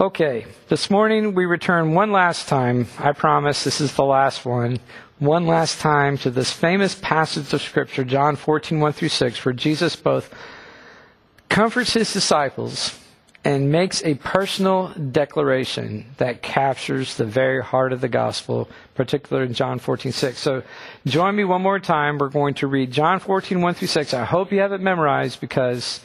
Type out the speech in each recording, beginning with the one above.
Okay, this morning we return one last time. I promise this is the last one. One last time to this famous passage of Scripture, John 14, 1 through 6, where Jesus both comforts his disciples and makes a personal declaration that captures the very heart of the gospel, particularly in John 14, 6. So join me one more time. We're going to read John 14, 1 through 6. I hope you have it memorized because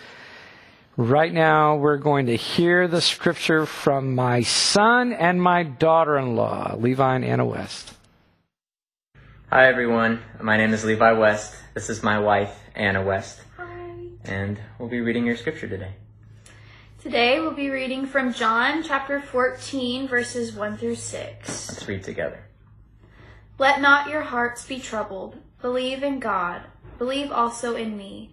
Right now, we're going to hear the scripture from my son and my daughter in law, Levi and Anna West. Hi, everyone. My name is Levi West. This is my wife, Anna West. Hi. And we'll be reading your scripture today. Today we'll be reading from John chapter 14, verses 1 through 6. Let's read together. Let not your hearts be troubled. Believe in God. Believe also in me.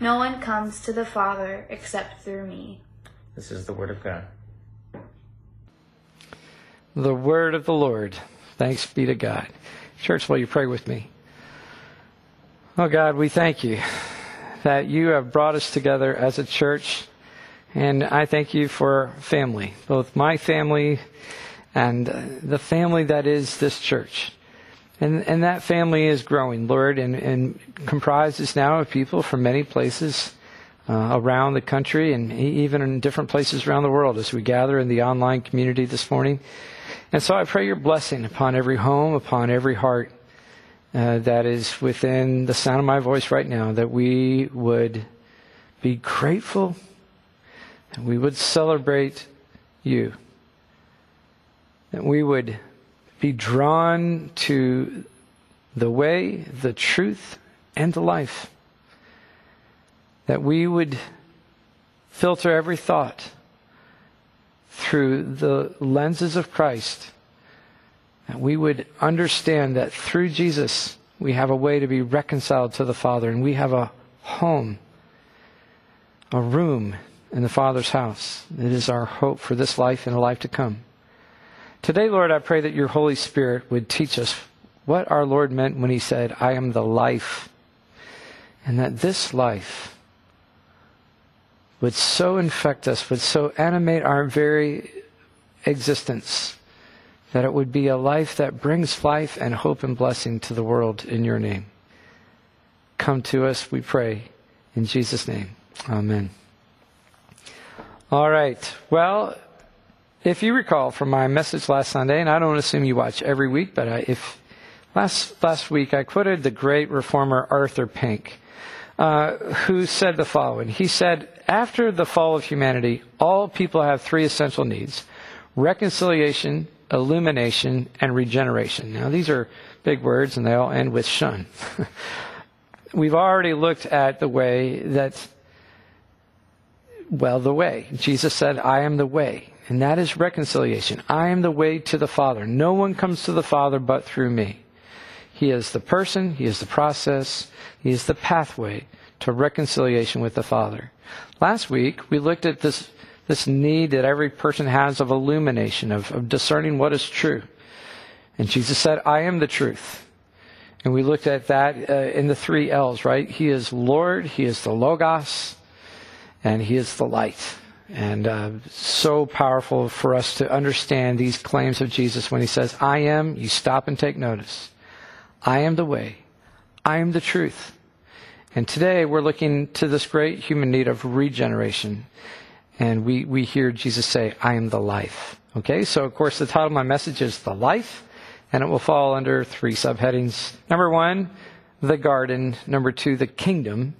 No one comes to the Father except through me. This is the word of God. The word of the Lord. Thanks be to God. Church, will you pray with me? Oh God, we thank you that you have brought us together as a church. And I thank you for family, both my family and the family that is this church. And, and that family is growing, Lord, and, and comprises now of people from many places uh, around the country and even in different places around the world as we gather in the online community this morning. And so I pray your blessing upon every home, upon every heart uh, that is within the sound of my voice right now, that we would be grateful and we would celebrate you. That we would be drawn to the way, the truth, and the life. That we would filter every thought through the lenses of Christ. That we would understand that through Jesus we have a way to be reconciled to the Father and we have a home, a room in the Father's house. It is our hope for this life and a life to come. Today, Lord, I pray that your Holy Spirit would teach us what our Lord meant when he said, I am the life. And that this life would so infect us, would so animate our very existence, that it would be a life that brings life and hope and blessing to the world in your name. Come to us, we pray, in Jesus' name. Amen. All right. Well, if you recall from my message last Sunday, and I don't assume you watch every week, but I, if last last week I quoted the great reformer Arthur Pink, uh, who said the following. He said, "After the fall of humanity, all people have three essential needs: reconciliation, illumination, and regeneration." Now these are big words, and they all end with "shun." We've already looked at the way that well, the way. Jesus said, I am the way and that is reconciliation. I am the way to the Father. No one comes to the Father but through me. He is the person, He is the process, He is the pathway to reconciliation with the Father. Last week, we looked at this, this need that every person has of illumination, of, of discerning what is true. And Jesus said, I am the truth. And we looked at that uh, in the three L's, right? He is Lord, He is the Logos, and He is the light. And uh, so powerful for us to understand these claims of Jesus when he says, I am, you stop and take notice. I am the way. I am the truth. And today we're looking to this great human need of regeneration. And we, we hear Jesus say, I am the life. Okay, so of course the title of my message is The Life, and it will fall under three subheadings. Number one, the garden. Number two, the kingdom.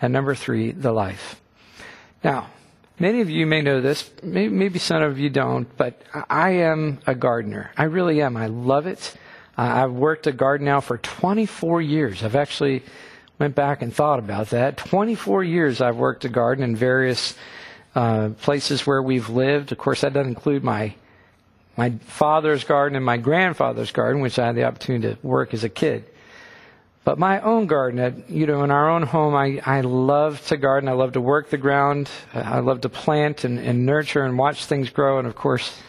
And number three, the life. Now, Many of you may know this, maybe some of you don't, but I am a gardener. I really am. I love it. I've worked a garden now for 24 years. I've actually went back and thought about that. 24 years I've worked a garden in various uh, places where we've lived. Of course, that doesn't include my my father's garden and my grandfather's garden, which I had the opportunity to work as a kid. But my own garden, you know, in our own home, I, I love to garden. I love to work the ground. I love to plant and, and nurture and watch things grow. And of course,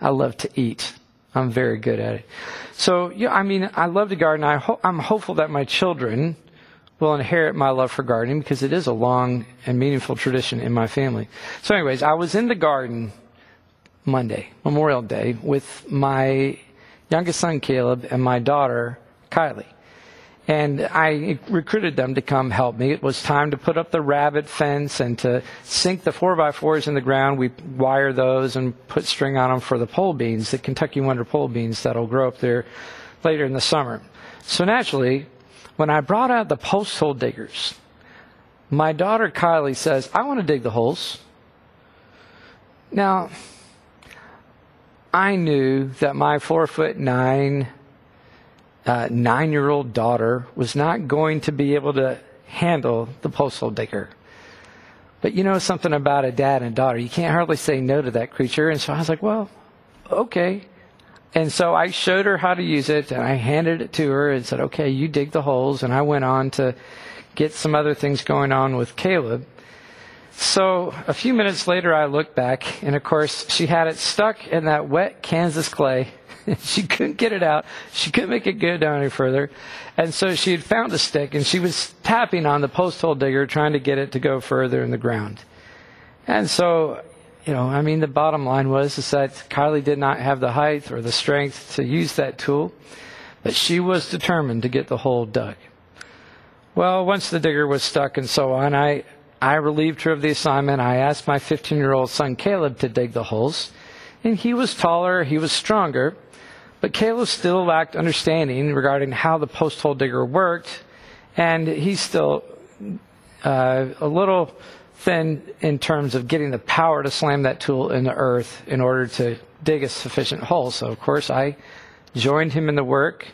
I love to eat. I'm very good at it. So, yeah, I mean, I love to garden. I ho- I'm hopeful that my children will inherit my love for gardening because it is a long and meaningful tradition in my family. So, anyways, I was in the garden Monday, Memorial Day, with my youngest son Caleb and my daughter Kylie. And I recruited them to come help me. It was time to put up the rabbit fence and to sink the four by fours in the ground. We wire those and put string on them for the pole beans, the Kentucky Wonder pole beans that'll grow up there later in the summer. So naturally, when I brought out the post hole diggers, my daughter Kylie says, I want to dig the holes. Now, I knew that my four foot nine, uh, nine year old daughter was not going to be able to handle the post hole digger. But you know something about a dad and daughter, you can't hardly say no to that creature. And so I was like, well, okay. And so I showed her how to use it and I handed it to her and said, okay, you dig the holes. And I went on to get some other things going on with Caleb. So a few minutes later, I looked back, and of course, she had it stuck in that wet Kansas clay. she couldn't get it out. She couldn't make it go down any further. And so she had found a stick, and she was tapping on the post hole digger, trying to get it to go further in the ground. And so, you know, I mean, the bottom line was is that Kylie did not have the height or the strength to use that tool, but she was determined to get the hole dug. Well, once the digger was stuck and so on, I I relieved her of the assignment. I asked my 15 year old son Caleb to dig the holes. And he was taller, he was stronger, but Caleb still lacked understanding regarding how the post hole digger worked. And he's still uh, a little thin in terms of getting the power to slam that tool in the earth in order to dig a sufficient hole. So, of course, I joined him in the work.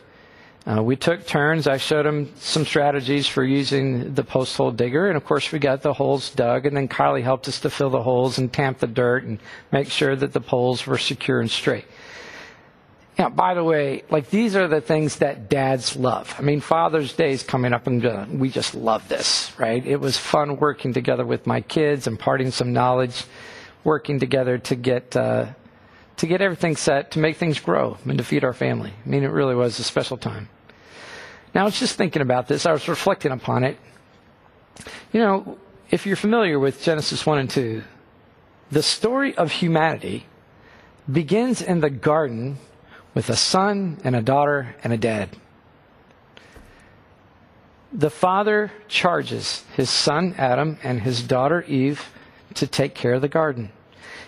Uh, we took turns. I showed him some strategies for using the post hole digger, and of course, we got the holes dug. And then Kylie helped us to fill the holes and tamp the dirt and make sure that the poles were secure and straight. Now, by the way, like these are the things that dads love. I mean, Father's Day is coming up, and uh, we just love this, right? It was fun working together with my kids, imparting some knowledge, working together to get. Uh, to get everything set, to make things grow, and to feed our family. I mean, it really was a special time. Now, I was just thinking about this. I was reflecting upon it. You know, if you're familiar with Genesis 1 and 2, the story of humanity begins in the garden with a son and a daughter and a dad. The father charges his son Adam and his daughter Eve to take care of the garden.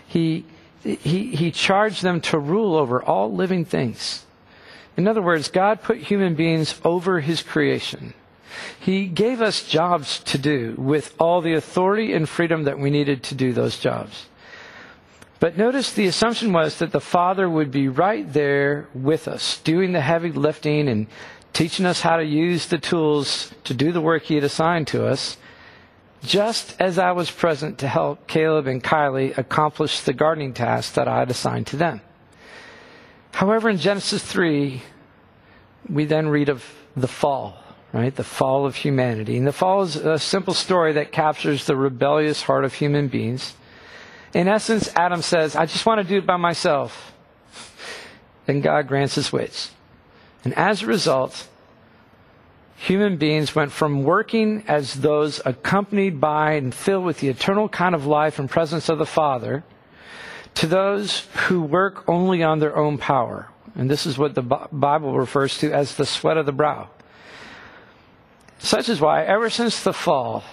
He, he, he charged them to rule over all living things. In other words, God put human beings over his creation. He gave us jobs to do with all the authority and freedom that we needed to do those jobs. But notice the assumption was that the Father would be right there with us, doing the heavy lifting and teaching us how to use the tools to do the work He had assigned to us, just as I was present to help Caleb and Kylie accomplish the gardening task that I had assigned to them. However, in Genesis 3, we then read of the fall, right? The fall of humanity. And the fall is a simple story that captures the rebellious heart of human beings. In essence, Adam says, I just want to do it by myself. And God grants his wish. And as a result, human beings went from working as those accompanied by and filled with the eternal kind of life and presence of the Father to those who work only on their own power. And this is what the Bible refers to as the sweat of the brow. Such is why, ever since the fall,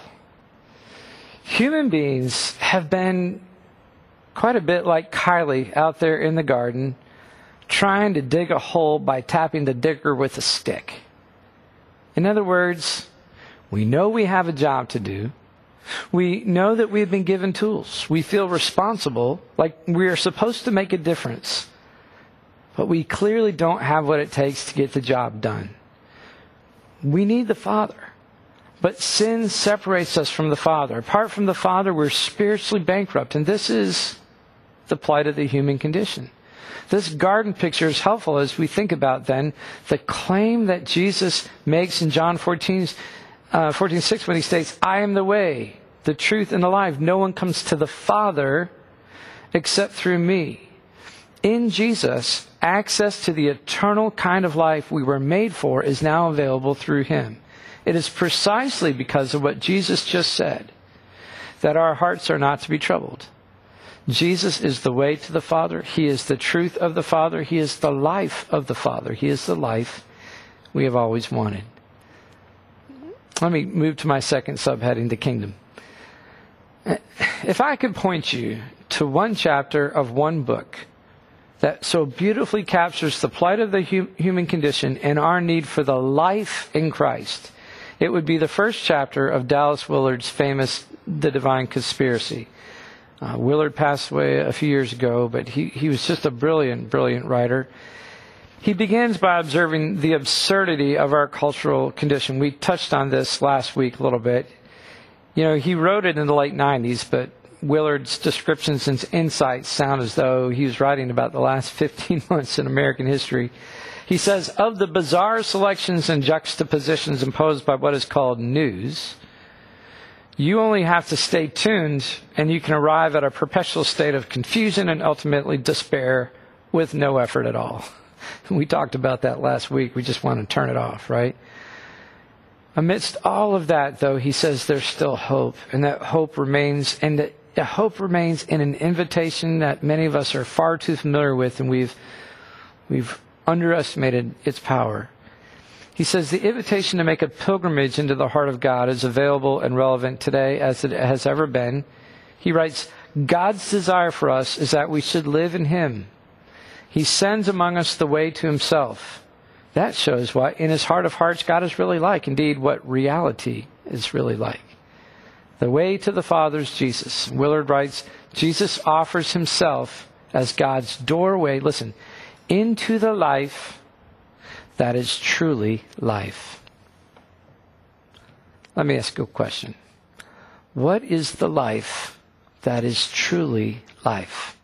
human beings have been quite a bit like Kylie out there in the garden, trying to dig a hole by tapping the digger with a stick. In other words, we know we have a job to do. We know that we've been given tools. We feel responsible, like we are supposed to make a difference. But we clearly don't have what it takes to get the job done. We need the Father. But sin separates us from the Father. Apart from the Father, we're spiritually bankrupt. And this is the plight of the human condition. This garden picture is helpful as we think about then the claim that Jesus makes in John 14, uh, 14 6 when he states, I am the way, the truth, and the life. No one comes to the Father except through me. In Jesus, access to the eternal kind of life we were made for is now available through him. It is precisely because of what Jesus just said that our hearts are not to be troubled. Jesus is the way to the Father. He is the truth of the Father. He is the life of the Father. He is the life we have always wanted. Let me move to my second subheading, the kingdom. If I could point you to one chapter of one book that so beautifully captures the plight of the hu- human condition and our need for the life in Christ, it would be the first chapter of Dallas Willard's famous The Divine Conspiracy. Uh, Willard passed away a few years ago, but he, he was just a brilliant, brilliant writer. He begins by observing the absurdity of our cultural condition. We touched on this last week a little bit. You know, he wrote it in the late 90s, but Willard's descriptions and insights sound as though he was writing about the last 15 months in American history. He says, of the bizarre selections and juxtapositions imposed by what is called news, you only have to stay tuned and you can arrive at a perpetual state of confusion and ultimately despair with no effort at all. We talked about that last week. We just want to turn it off, right? Amidst all of that, though, he says there's still hope, and that hope remains, and that hope remains in an invitation that many of us are far too familiar with, and we've we've underestimated its power. He says the invitation to make a pilgrimage into the heart of God is available and relevant today as it has ever been. He writes, God's desire for us is that we should live in Him. He sends among us the way to Himself. That shows what, in His heart of hearts, God is really like. Indeed, what reality is really like. The way to the Father is Jesus. Willard writes, Jesus offers Himself as God's doorway, listen, into the life that is truly life. Let me ask you a question. What is the life that is truly life?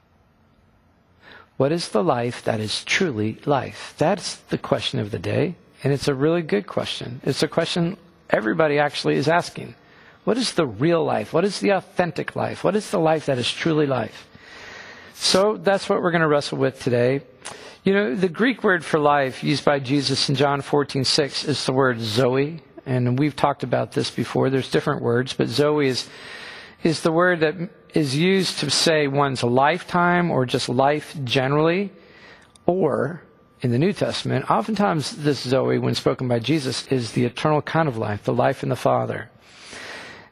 What is the life that is truly life? That's the question of the day, and it's a really good question. It's a question everybody actually is asking. What is the real life? What is the authentic life? What is the life that is truly life? So that's what we're going to wrestle with today. You know, the Greek word for life used by Jesus in John 14, 6 is the word Zoe. And we've talked about this before. There's different words, but Zoe is, is the word that is used to say one's lifetime or just life generally. Or, in the New Testament, oftentimes this Zoe, when spoken by Jesus, is the eternal kind of life, the life in the Father.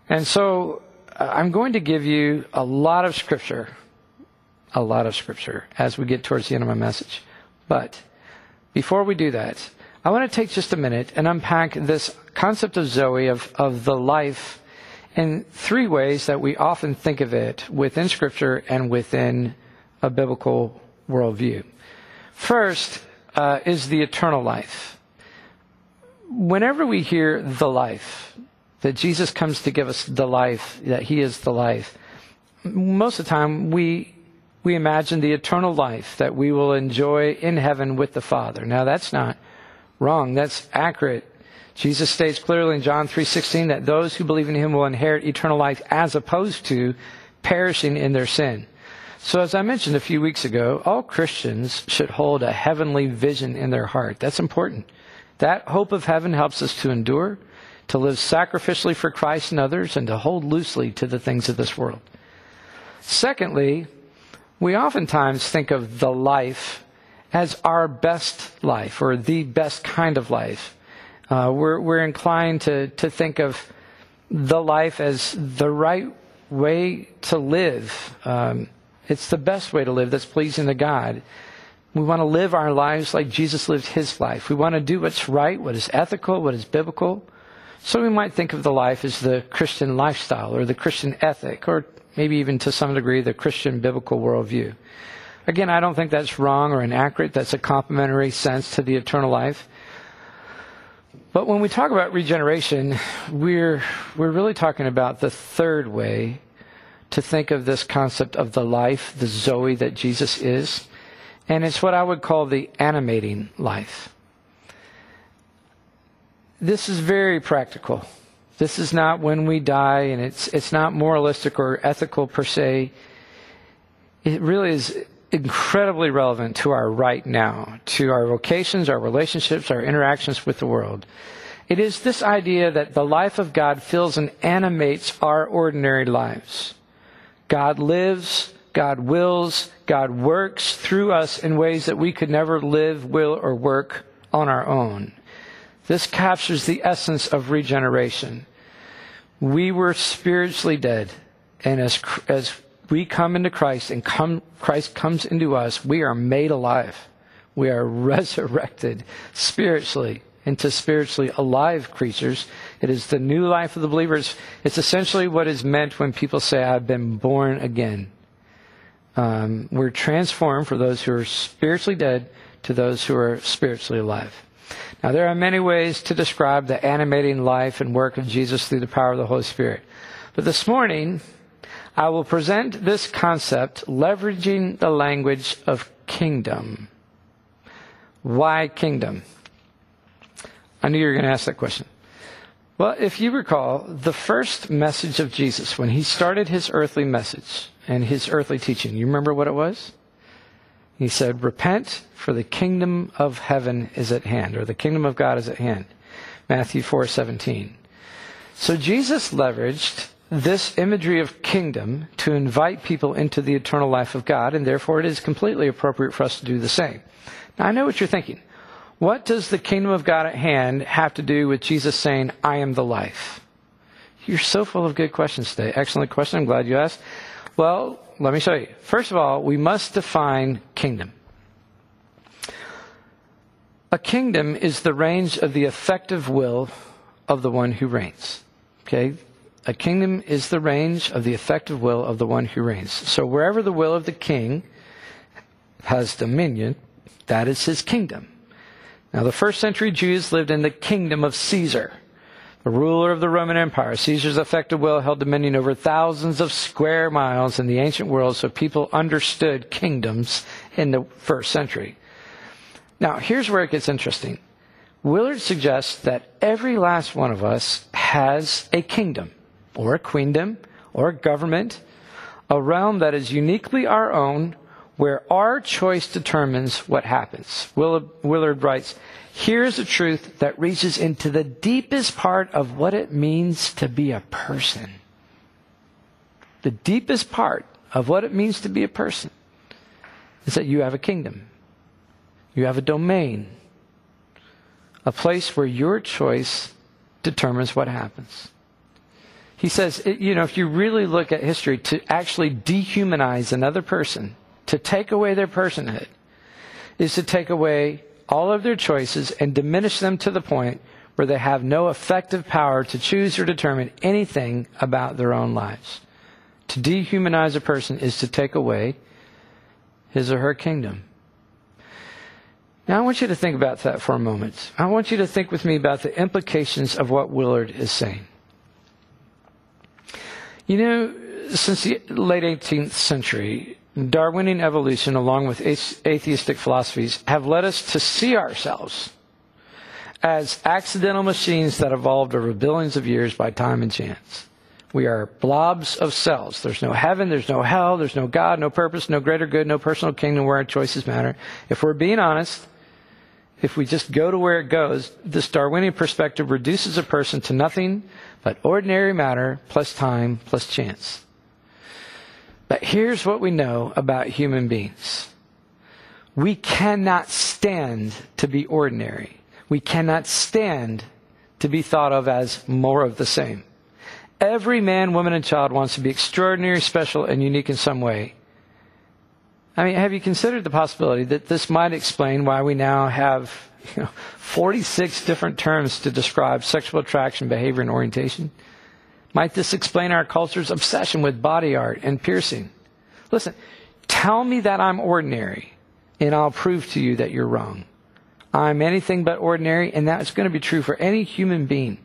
And so, I'm going to give you a lot of scripture, a lot of scripture as we get towards the end of my message. But before we do that, I want to take just a minute and unpack this concept of Zoe, of, of the life, in three ways that we often think of it within Scripture and within a biblical worldview. First uh, is the eternal life. Whenever we hear the life, that Jesus comes to give us the life, that He is the life, most of the time we we imagine the eternal life that we will enjoy in heaven with the Father. Now that's not wrong. That's accurate. Jesus states clearly in John 3:16 that those who believe in him will inherit eternal life as opposed to perishing in their sin. So as I mentioned a few weeks ago, all Christians should hold a heavenly vision in their heart. That's important. That hope of heaven helps us to endure, to live sacrificially for Christ and others, and to hold loosely to the things of this world. Secondly, we oftentimes think of the life as our best life or the best kind of life. Uh, we're, we're inclined to, to think of the life as the right way to live. Um, it's the best way to live that's pleasing to God. We want to live our lives like Jesus lived his life. We want to do what's right, what is ethical, what is biblical. So we might think of the life as the Christian lifestyle or the Christian ethic or maybe even to some degree the Christian biblical worldview. Again, I don't think that's wrong or inaccurate. That's a complementary sense to the eternal life. But when we talk about regeneration, we're, we're really talking about the third way to think of this concept of the life, the Zoe that Jesus is. And it's what I would call the animating life. This is very practical. This is not when we die, and it's, it's not moralistic or ethical per se. It really is incredibly relevant to our right now, to our vocations, our relationships, our interactions with the world. It is this idea that the life of God fills and animates our ordinary lives. God lives, God wills, God works through us in ways that we could never live, will, or work on our own. This captures the essence of regeneration. We were spiritually dead, and as, as we come into Christ and come, Christ comes into us, we are made alive. We are resurrected spiritually into spiritually alive creatures. It is the new life of the believers. It's essentially what is meant when people say, I've been born again. Um, we're transformed for those who are spiritually dead to those who are spiritually alive. Now, there are many ways to describe the animating life and work of Jesus through the power of the Holy Spirit. But this morning, I will present this concept leveraging the language of kingdom. Why kingdom? I knew you were going to ask that question. Well, if you recall, the first message of Jesus, when he started his earthly message and his earthly teaching, you remember what it was? He said, Repent, for the kingdom of heaven is at hand, or the kingdom of God is at hand. Matthew 4 17. So Jesus leveraged this imagery of kingdom to invite people into the eternal life of God, and therefore it is completely appropriate for us to do the same. Now, I know what you're thinking. What does the kingdom of God at hand have to do with Jesus saying, I am the life? You're so full of good questions today. Excellent question. I'm glad you asked. Well, let me show you. First of all, we must define kingdom. A kingdom is the range of the effective will of the one who reigns. Okay? A kingdom is the range of the effective will of the one who reigns. So wherever the will of the king has dominion, that is his kingdom. Now, the first century Jews lived in the kingdom of Caesar, the ruler of the Roman Empire. Caesar's effective will held dominion over thousands of square miles in the ancient world, so people understood kingdoms in the first century. Now, here's where it gets interesting. Willard suggests that every last one of us has a kingdom or a queendom or a government, a realm that is uniquely our own, where our choice determines what happens. Willard writes, Here's a truth that reaches into the deepest part of what it means to be a person. The deepest part of what it means to be a person is that you have a kingdom, you have a domain, a place where your choice determines what happens. He says, you know, if you really look at history, to actually dehumanize another person, to take away their personhood, is to take away all of their choices and diminish them to the point where they have no effective power to choose or determine anything about their own lives. To dehumanize a person is to take away his or her kingdom. Now, I want you to think about that for a moment. I want you to think with me about the implications of what Willard is saying. You know, since the late 18th century, Darwinian evolution, along with atheistic philosophies, have led us to see ourselves as accidental machines that evolved over billions of years by time and chance. We are blobs of cells. There's no heaven, there's no hell, there's no God, no purpose, no greater good, no personal kingdom where our choices matter. If we're being honest, if we just go to where it goes, this Darwinian perspective reduces a person to nothing but ordinary matter plus time plus chance. But here's what we know about human beings. We cannot stand to be ordinary. We cannot stand to be thought of as more of the same. Every man, woman, and child wants to be extraordinary, special, and unique in some way. I mean, have you considered the possibility that this might explain why we now have you know, 46 different terms to describe sexual attraction, behavior, and orientation? Might this explain our culture's obsession with body art and piercing? Listen, tell me that I'm ordinary, and I'll prove to you that you're wrong. I'm anything but ordinary, and that's going to be true for any human being.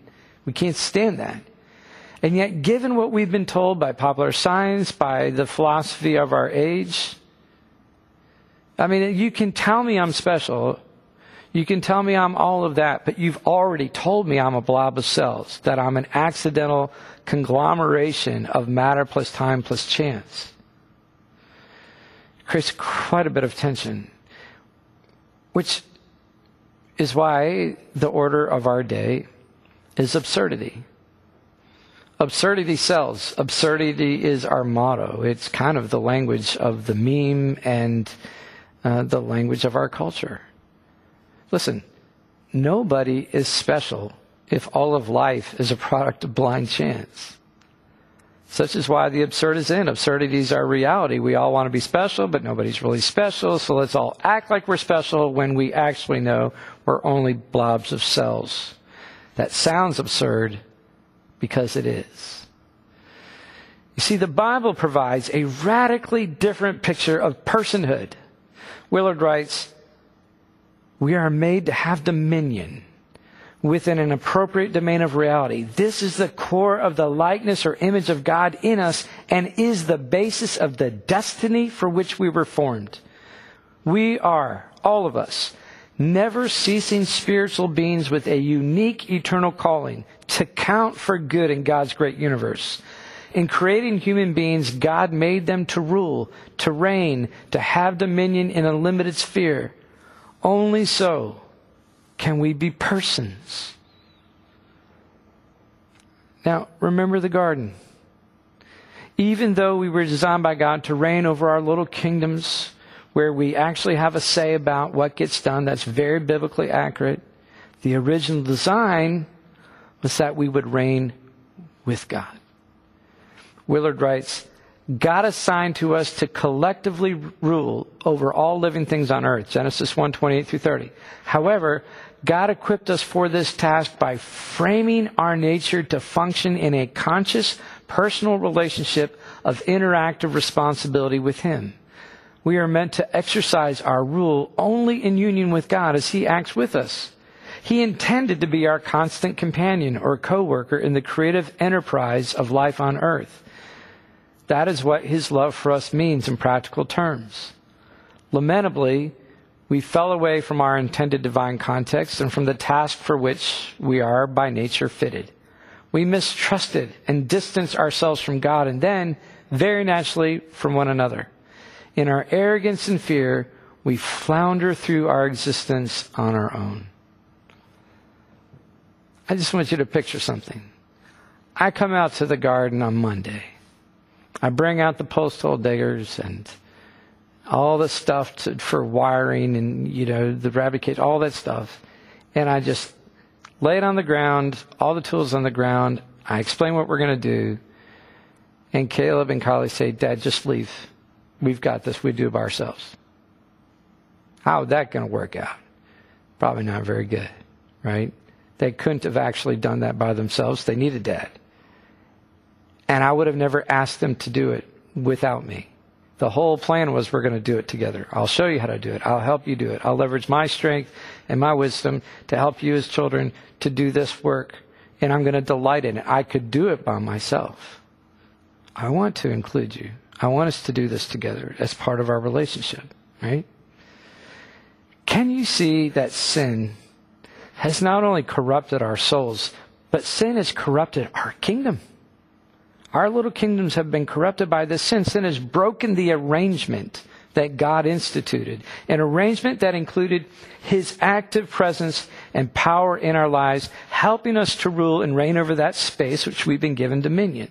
We can't stand that. And yet, given what we've been told by popular science, by the philosophy of our age, I mean, you can tell me I'm special. You can tell me I'm all of that, but you've already told me I'm a blob of cells, that I'm an accidental conglomeration of matter plus time plus chance. Creates quite a bit of tension, which is why the order of our day is absurdity. Absurdity sells. Absurdity is our motto. It's kind of the language of the meme and uh, the language of our culture. Listen, nobody is special if all of life is a product of blind chance. Such is why the absurd is in. Absurdities are reality. We all want to be special, but nobody's really special, so let's all act like we're special when we actually know we're only blobs of cells. That sounds absurd because it is. You see, the Bible provides a radically different picture of personhood. Willard writes, We are made to have dominion within an appropriate domain of reality. This is the core of the likeness or image of God in us and is the basis of the destiny for which we were formed. We are, all of us, never ceasing spiritual beings with a unique eternal calling to count for good in God's great universe. In creating human beings, God made them to rule, to reign, to have dominion in a limited sphere. Only so can we be persons? Now, remember the garden. Even though we were designed by God to reign over our little kingdoms, where we actually have a say about what gets done, that's very biblically accurate. The original design was that we would reign with God. Willard writes, God assigned to us to collectively rule over all living things on earth. Genesis 1 28 through 30. However, God equipped us for this task by framing our nature to function in a conscious, personal relationship of interactive responsibility with Him. We are meant to exercise our rule only in union with God as He acts with us. He intended to be our constant companion or co-worker in the creative enterprise of life on earth. That is what His love for us means in practical terms. Lamentably, we fell away from our intended divine context and from the task for which we are by nature fitted. We mistrusted and distanced ourselves from God and then, very naturally, from one another. In our arrogance and fear, we flounder through our existence on our own. I just want you to picture something. I come out to the garden on Monday. I bring out the post hole diggers and all the stuff to, for wiring and, you know, the rabbit cage, all that stuff. And I just lay it on the ground, all the tools on the ground. I explain what we're going to do. And Caleb and Carly say, Dad, just leave. We've got this. We do it by ourselves. How is that going to work out? Probably not very good, right? They couldn't have actually done that by themselves. They needed dad. And I would have never asked them to do it without me. The whole plan was we're going to do it together. I'll show you how to do it. I'll help you do it. I'll leverage my strength and my wisdom to help you as children to do this work. And I'm going to delight in it. I could do it by myself. I want to include you. I want us to do this together as part of our relationship, right? Can you see that sin has not only corrupted our souls, but sin has corrupted our kingdom? Our little kingdoms have been corrupted by this sin. Sin has broken the arrangement that God instituted, an arrangement that included His active presence and power in our lives, helping us to rule and reign over that space which we've been given dominion.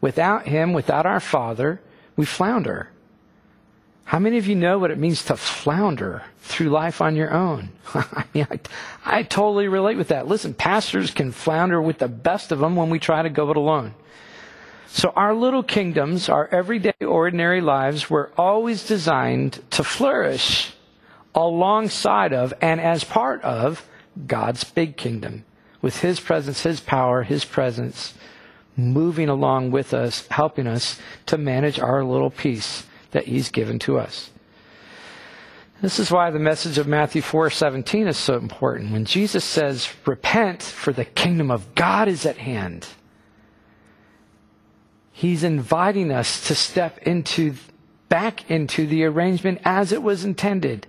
Without Him, without our Father, we flounder. How many of you know what it means to flounder through life on your own? I, mean, I, I totally relate with that. Listen, pastors can flounder with the best of them when we try to go it alone. So our little kingdoms, our everyday ordinary lives were always designed to flourish alongside of and as part of God's big kingdom with His presence, His power, His presence moving along with us, helping us to manage our little piece that He's given to us. This is why the message of Matthew 4:17 is so important. When Jesus says, "Repent, for the kingdom of God is at hand." He's inviting us to step into back into the arrangement as it was intended.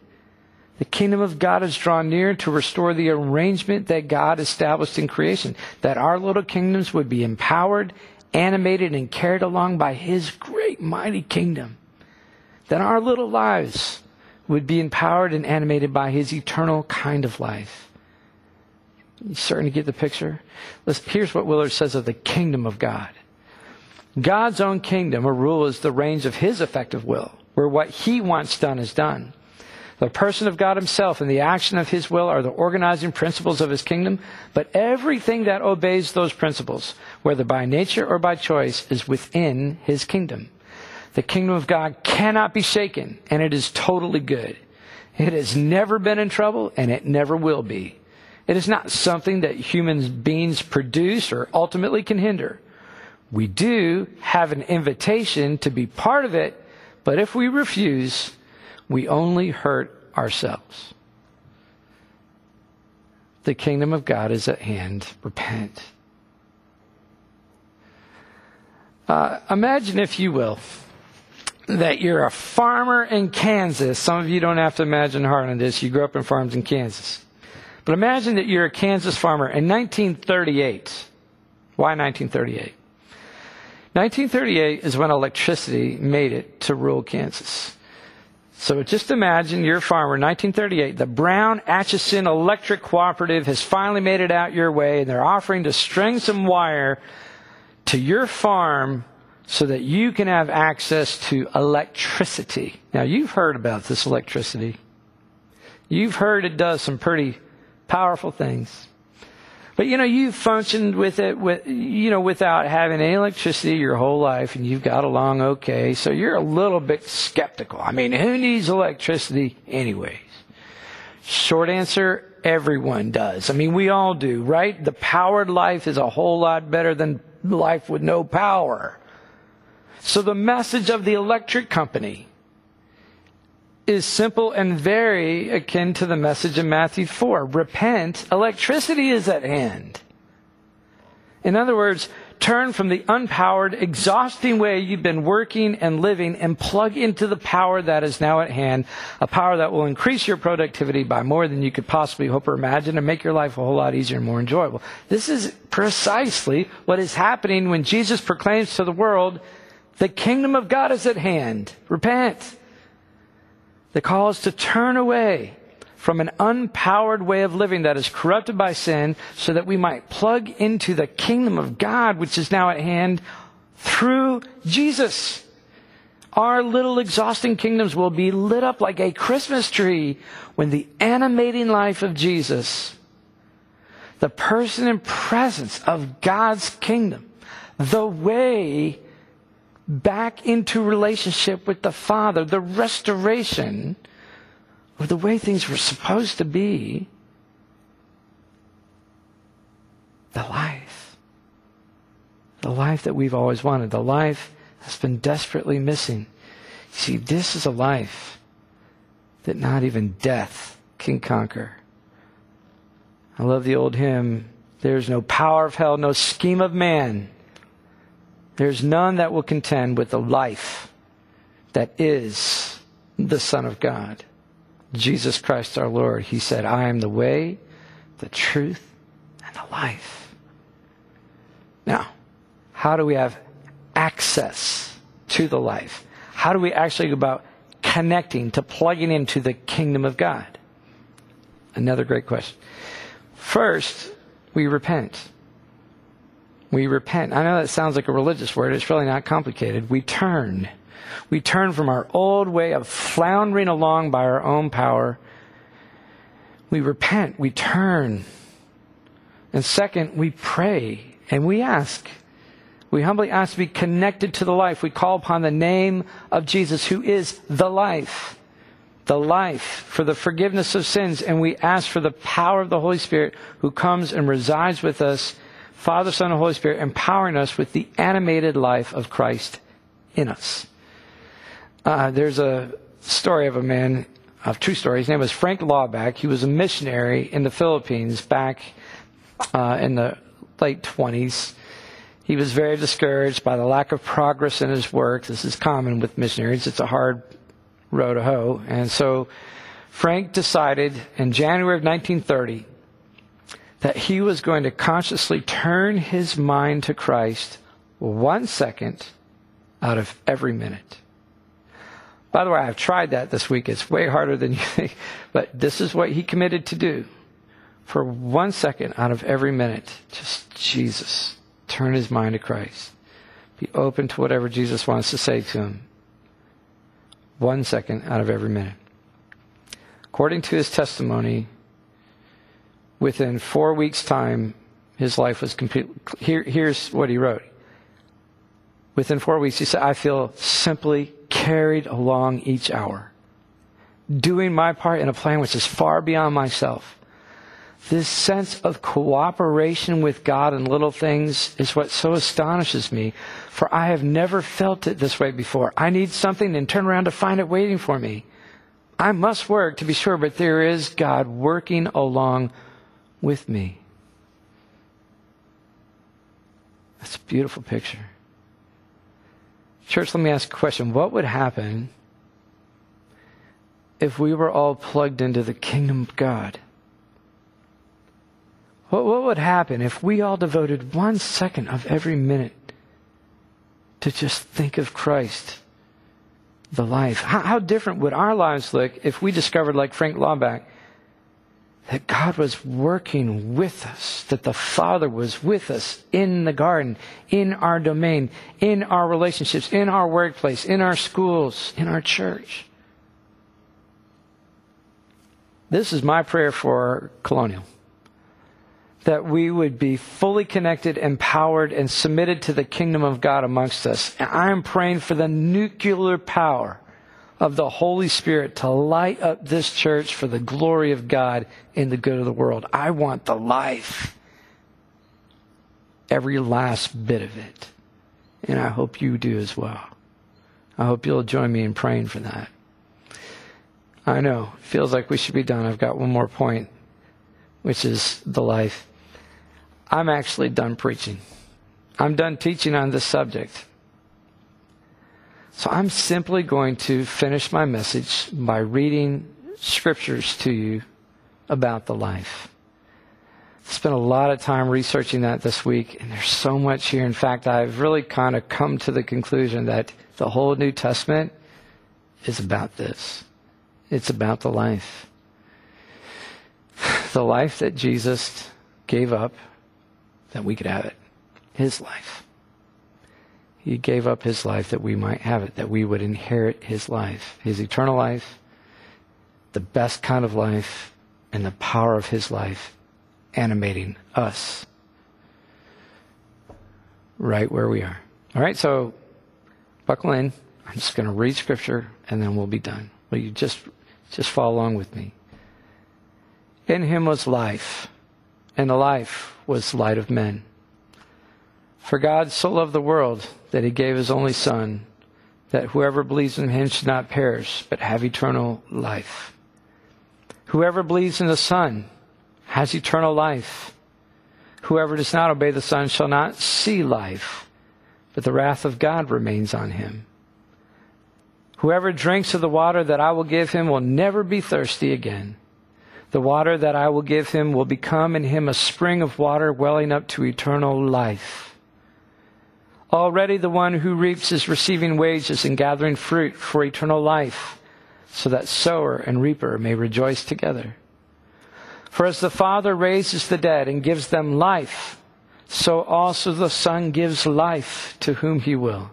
The kingdom of God is drawn near to restore the arrangement that God established in creation, that our little kingdoms would be empowered, animated, and carried along by His great mighty kingdom. That our little lives would be empowered and animated by His eternal kind of life. You starting to get the picture? here's what Willard says of the kingdom of God. God's own kingdom or rule is the range of His effective will, where what He wants done is done. The person of God himself and the action of his will are the organizing principles of his kingdom, but everything that obeys those principles, whether by nature or by choice, is within his kingdom. The kingdom of God cannot be shaken, and it is totally good. It has never been in trouble, and it never will be. It is not something that human beings produce or ultimately can hinder. We do have an invitation to be part of it, but if we refuse, we only hurt ourselves. The kingdom of God is at hand. Repent. Uh, imagine, if you will, that you're a farmer in Kansas. Some of you don't have to imagine hard on this. You grew up in farms in Kansas. But imagine that you're a Kansas farmer in 1938. Why 1938? 1938 is when electricity made it to rural Kansas. So just imagine you're a farmer, 1938. The Brown Atchison Electric Cooperative has finally made it out your way, and they're offering to string some wire to your farm so that you can have access to electricity. Now, you've heard about this electricity. You've heard it does some pretty powerful things. But you know, you've functioned with it with, you know, without having any electricity your whole life and you've got along okay. So you're a little bit skeptical. I mean, who needs electricity anyways? Short answer, everyone does. I mean, we all do, right? The powered life is a whole lot better than life with no power. So the message of the electric company is simple and very akin to the message in Matthew 4. Repent, electricity is at hand. In other words, turn from the unpowered, exhausting way you've been working and living and plug into the power that is now at hand, a power that will increase your productivity by more than you could possibly hope or imagine and make your life a whole lot easier and more enjoyable. This is precisely what is happening when Jesus proclaims to the world, the kingdom of God is at hand. Repent. The call is to turn away from an unpowered way of living that is corrupted by sin so that we might plug into the kingdom of God, which is now at hand through Jesus. Our little exhausting kingdoms will be lit up like a Christmas tree when the animating life of Jesus, the person and presence of God's kingdom, the way back into relationship with the Father, the restoration of the way things were supposed to be, the life. The life that we've always wanted, the life that's been desperately missing. See, this is a life that not even death can conquer. I love the old hymn, There's no power of hell, no scheme of man there's none that will contend with the life that is the Son of God. Jesus Christ our Lord. He said, I am the way, the truth, and the life. Now, how do we have access to the life? How do we actually go about connecting to plugging into the kingdom of God? Another great question. First, we repent. We repent. I know that sounds like a religious word. It's really not complicated. We turn. We turn from our old way of floundering along by our own power. We repent. We turn. And second, we pray and we ask. We humbly ask to be connected to the life. We call upon the name of Jesus, who is the life. The life for the forgiveness of sins. And we ask for the power of the Holy Spirit who comes and resides with us Father, Son, and Holy Spirit empowering us with the animated life of Christ in us. Uh, there's a story of a man a true story. His name was Frank Laubach. He was a missionary in the Philippines back uh, in the late 20s. He was very discouraged by the lack of progress in his work. This is common with missionaries. It's a hard row to hoe. And so Frank decided in January of 1930 that he was going to consciously turn his mind to Christ one second out of every minute. By the way, I've tried that this week. It's way harder than you think. But this is what he committed to do. For one second out of every minute, just Jesus. Turn his mind to Christ. Be open to whatever Jesus wants to say to him. One second out of every minute. According to his testimony, within four weeks' time, his life was complete. Here, here's what he wrote. Within four weeks, he said, I feel simply carried along each hour, doing my part in a plan which is far beyond myself. This sense of cooperation with God in little things is what so astonishes me, for I have never felt it this way before. I need something and turn around to find it waiting for me. I must work to be sure, but there is God working along with me. That's a beautiful picture. Church, let me ask a question. What would happen if we were all plugged into the kingdom of God? What, what would happen if we all devoted one second of every minute to just think of Christ, the life? How, how different would our lives look if we discovered, like Frank Laubach, that God was working with us, that the Father was with us in the garden, in our domain, in our relationships, in our workplace, in our schools, in our church. This is my prayer for Colonial that we would be fully connected, empowered, and submitted to the kingdom of God amongst us. And I am praying for the nuclear power of the Holy Spirit to light up this church for the glory of God and the good of the world. I want the life. Every last bit of it. And I hope you do as well. I hope you'll join me in praying for that. I know, feels like we should be done. I've got one more point, which is the life. I'm actually done preaching. I'm done teaching on this subject. So I'm simply going to finish my message by reading scriptures to you about the life. I spent a lot of time researching that this week, and there's so much here. In fact, I've really kind of come to the conclusion that the whole New Testament is about this. It's about the life. The life that Jesus gave up that we could have it. His life. He gave up his life that we might have it, that we would inherit his life, his eternal life, the best kind of life, and the power of his life animating us right where we are. All right, so buckle in. I'm just going to read scripture and then we'll be done. Will you just just follow along with me? In him was life, and the life was light of men. For God so loved the world that he gave his only Son, that whoever believes in him should not perish, but have eternal life. Whoever believes in the Son has eternal life. Whoever does not obey the Son shall not see life, but the wrath of God remains on him. Whoever drinks of the water that I will give him will never be thirsty again. The water that I will give him will become in him a spring of water welling up to eternal life. Already the one who reaps is receiving wages and gathering fruit for eternal life, so that sower and reaper may rejoice together. For as the Father raises the dead and gives them life, so also the Son gives life to whom he will.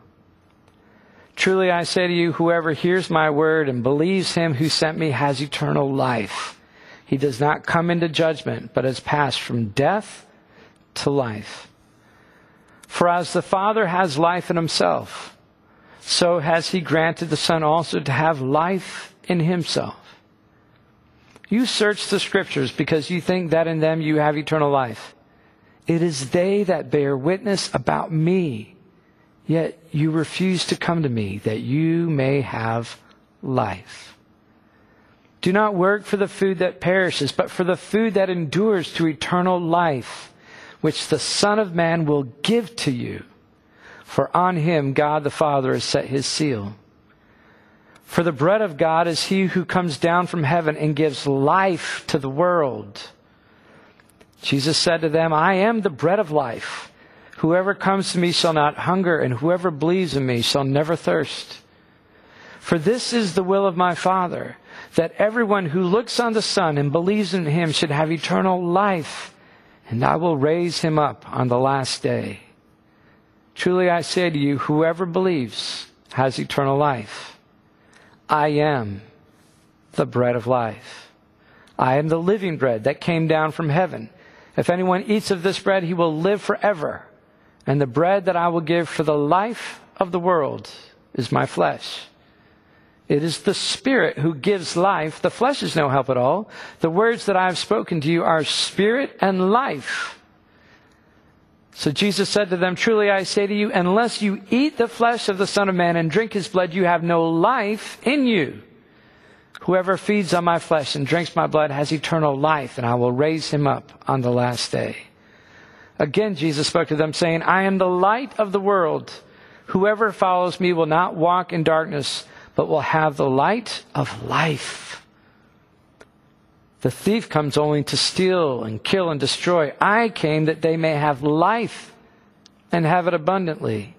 Truly I say to you, whoever hears my word and believes him who sent me has eternal life. He does not come into judgment, but has passed from death to life. For as the Father has life in himself, so has he granted the Son also to have life in himself. You search the scriptures because you think that in them you have eternal life. It is they that bear witness about me, yet you refuse to come to me that you may have life. Do not work for the food that perishes, but for the food that endures to eternal life, which the Son of Man will give to you. For on him God the Father has set his seal. For the bread of God is he who comes down from heaven and gives life to the world. Jesus said to them, I am the bread of life. Whoever comes to me shall not hunger, and whoever believes in me shall never thirst. For this is the will of my Father that everyone who looks on the Son and believes in him should have eternal life, and I will raise him up on the last day. Truly I say to you, whoever believes has eternal life. I am the bread of life. I am the living bread that came down from heaven. If anyone eats of this bread, he will live forever. And the bread that I will give for the life of the world is my flesh. It is the Spirit who gives life. The flesh is no help at all. The words that I have spoken to you are spirit and life. So Jesus said to them, Truly I say to you, unless you eat the flesh of the Son of Man and drink his blood, you have no life in you. Whoever feeds on my flesh and drinks my blood has eternal life, and I will raise him up on the last day. Again, Jesus spoke to them, saying, I am the light of the world. Whoever follows me will not walk in darkness but will have the light of life. The thief comes only to steal and kill and destroy. I came that they may have life and have it abundantly.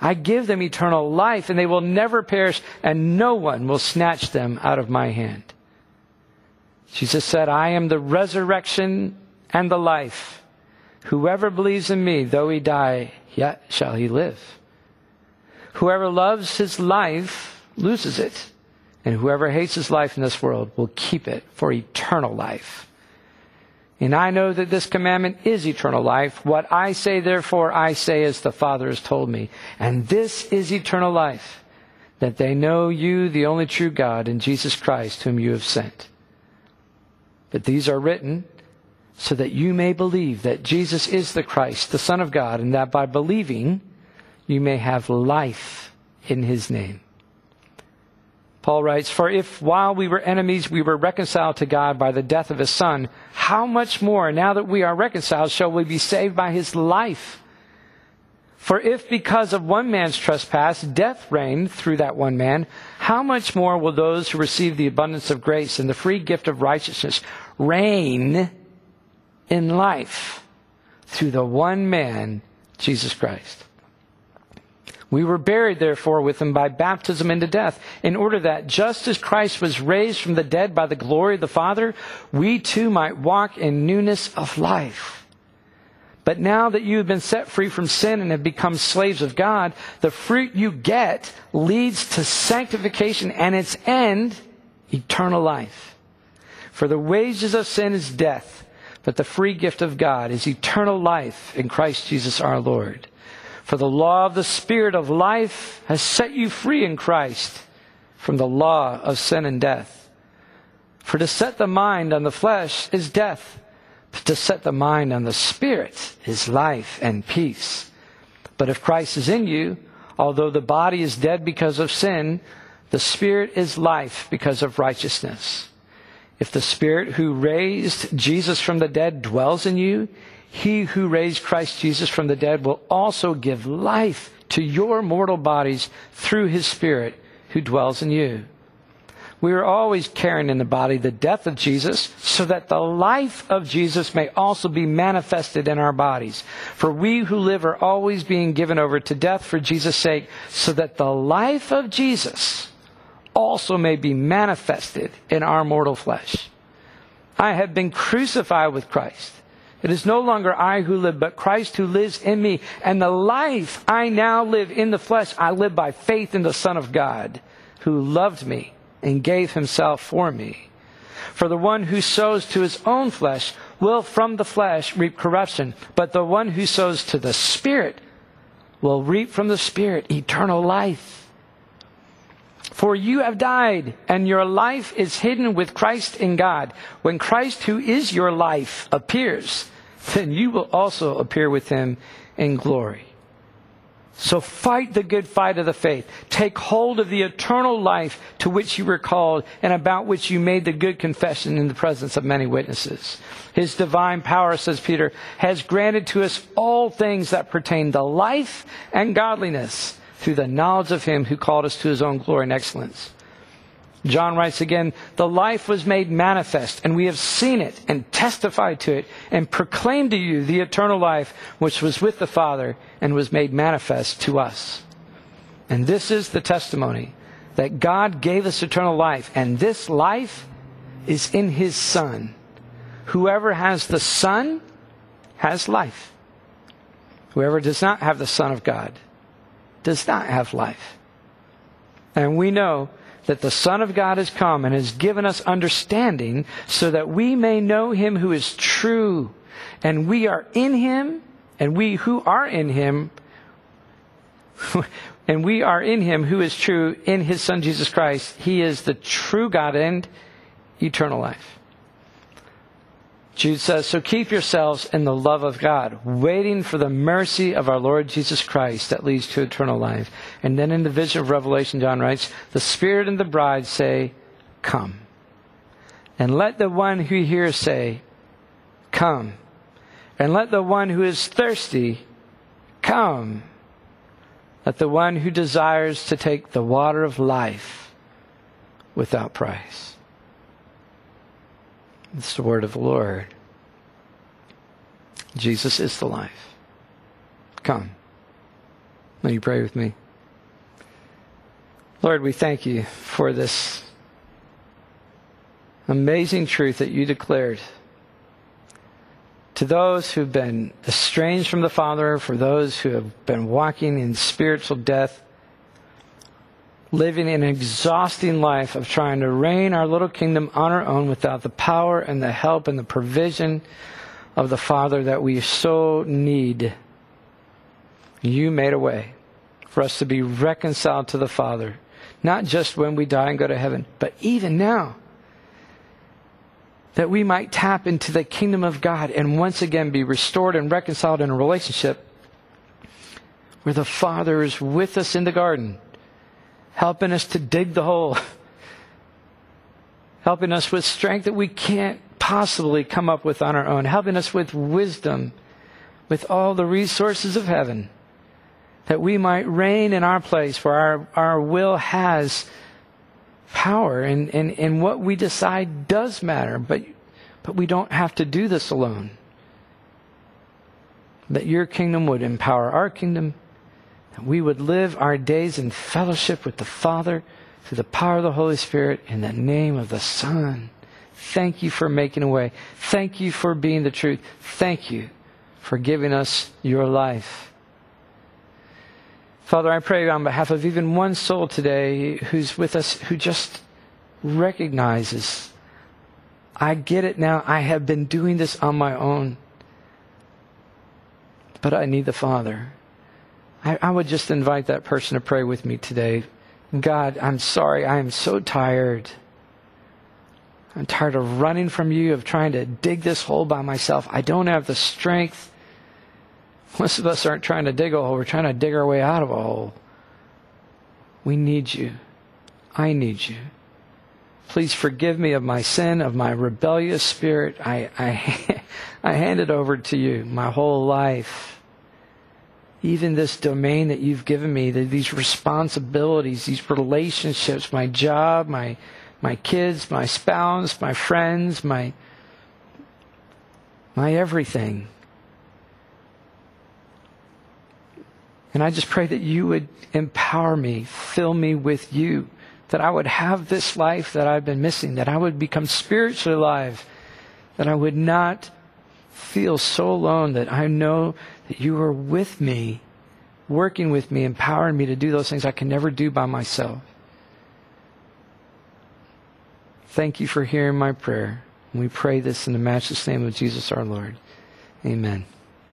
I give them eternal life, and they will never perish, and no one will snatch them out of my hand. Jesus said, I am the resurrection and the life. Whoever believes in me, though he die, yet shall he live. Whoever loves his life loses it. And whoever hates his life in this world will keep it for eternal life. And I know that this commandment is eternal life. What I say, therefore, I say as the Father has told me. And this is eternal life, that they know you, the only true God, and Jesus Christ, whom you have sent. But these are written so that you may believe that Jesus is the Christ, the Son of God, and that by believing you may have life in his name. Paul writes, For if while we were enemies we were reconciled to God by the death of his Son, how much more, now that we are reconciled, shall we be saved by his life? For if because of one man's trespass death reigned through that one man, how much more will those who receive the abundance of grace and the free gift of righteousness reign in life through the one man, Jesus Christ? We were buried, therefore, with him by baptism into death, in order that, just as Christ was raised from the dead by the glory of the Father, we too might walk in newness of life. But now that you have been set free from sin and have become slaves of God, the fruit you get leads to sanctification and its end, eternal life. For the wages of sin is death, but the free gift of God is eternal life in Christ Jesus our Lord. For the law of the Spirit of life has set you free in Christ from the law of sin and death. For to set the mind on the flesh is death, but to set the mind on the Spirit is life and peace. But if Christ is in you, although the body is dead because of sin, the Spirit is life because of righteousness. If the Spirit who raised Jesus from the dead dwells in you, he who raised Christ Jesus from the dead will also give life to your mortal bodies through his Spirit who dwells in you. We are always carrying in the body the death of Jesus so that the life of Jesus may also be manifested in our bodies. For we who live are always being given over to death for Jesus' sake so that the life of Jesus also may be manifested in our mortal flesh. I have been crucified with Christ. It is no longer I who live, but Christ who lives in me. And the life I now live in the flesh, I live by faith in the Son of God, who loved me and gave himself for me. For the one who sows to his own flesh will from the flesh reap corruption, but the one who sows to the Spirit will reap from the Spirit eternal life. For you have died, and your life is hidden with Christ in God. When Christ, who is your life, appears, then you will also appear with him in glory. So fight the good fight of the faith. Take hold of the eternal life to which you were called and about which you made the good confession in the presence of many witnesses. His divine power, says Peter, has granted to us all things that pertain to life and godliness through the knowledge of him who called us to his own glory and excellence. John writes again, the life was made manifest, and we have seen it and testified to it and proclaimed to you the eternal life which was with the Father and was made manifest to us. And this is the testimony that God gave us eternal life, and this life is in his Son. Whoever has the Son has life. Whoever does not have the Son of God does not have life. And we know that the Son of God has come and has given us understanding so that we may know him who is true. And we are in him, and we who are in him, and we are in him who is true in his Son Jesus Christ. He is the true God and eternal life. Jude says, So keep yourselves in the love of God, waiting for the mercy of our Lord Jesus Christ that leads to eternal life. And then in the vision of Revelation, John writes, The Spirit and the bride say, Come. And let the one who hears say, Come. And let the one who is thirsty come. Let the one who desires to take the water of life without price. It's the word of the Lord. Jesus is the life. Come. Will you pray with me? Lord, we thank you for this amazing truth that you declared to those who've been estranged from the Father, for those who have been walking in spiritual death living an exhausting life of trying to reign our little kingdom on our own without the power and the help and the provision of the Father that we so need. You made a way for us to be reconciled to the Father, not just when we die and go to heaven, but even now. That we might tap into the kingdom of God and once again be restored and reconciled in a relationship where the Father is with us in the garden helping us to dig the hole, helping us with strength that we can't possibly come up with on our own, helping us with wisdom, with all the resources of heaven, that we might reign in our place where our, our will has power and, and, and what we decide does matter, but, but we don't have to do this alone. That your kingdom would empower our kingdom we would live our days in fellowship with the Father through the power of the Holy Spirit in the name of the Son. Thank you for making a way. Thank you for being the truth. Thank you for giving us your life. Father, I pray on behalf of even one soul today who's with us who just recognizes, I get it now. I have been doing this on my own, but I need the Father. I, I would just invite that person to pray with me today. God, I'm sorry. I am so tired. I'm tired of running from you, of trying to dig this hole by myself. I don't have the strength. Most of us aren't trying to dig a hole, we're trying to dig our way out of a hole. We need you. I need you. Please forgive me of my sin, of my rebellious spirit. I, I, I hand it over to you, my whole life even this domain that you've given me, these responsibilities, these relationships, my job, my, my kids, my spouse, my friends, my, my everything. And I just pray that you would empower me, fill me with you, that I would have this life that I've been missing, that I would become spiritually alive, that I would not feel so alone that I know that you are with me, working with me, empowering me to do those things I can never do by myself. Thank you for hearing my prayer. We pray this in the matchless name of Jesus our Lord. Amen.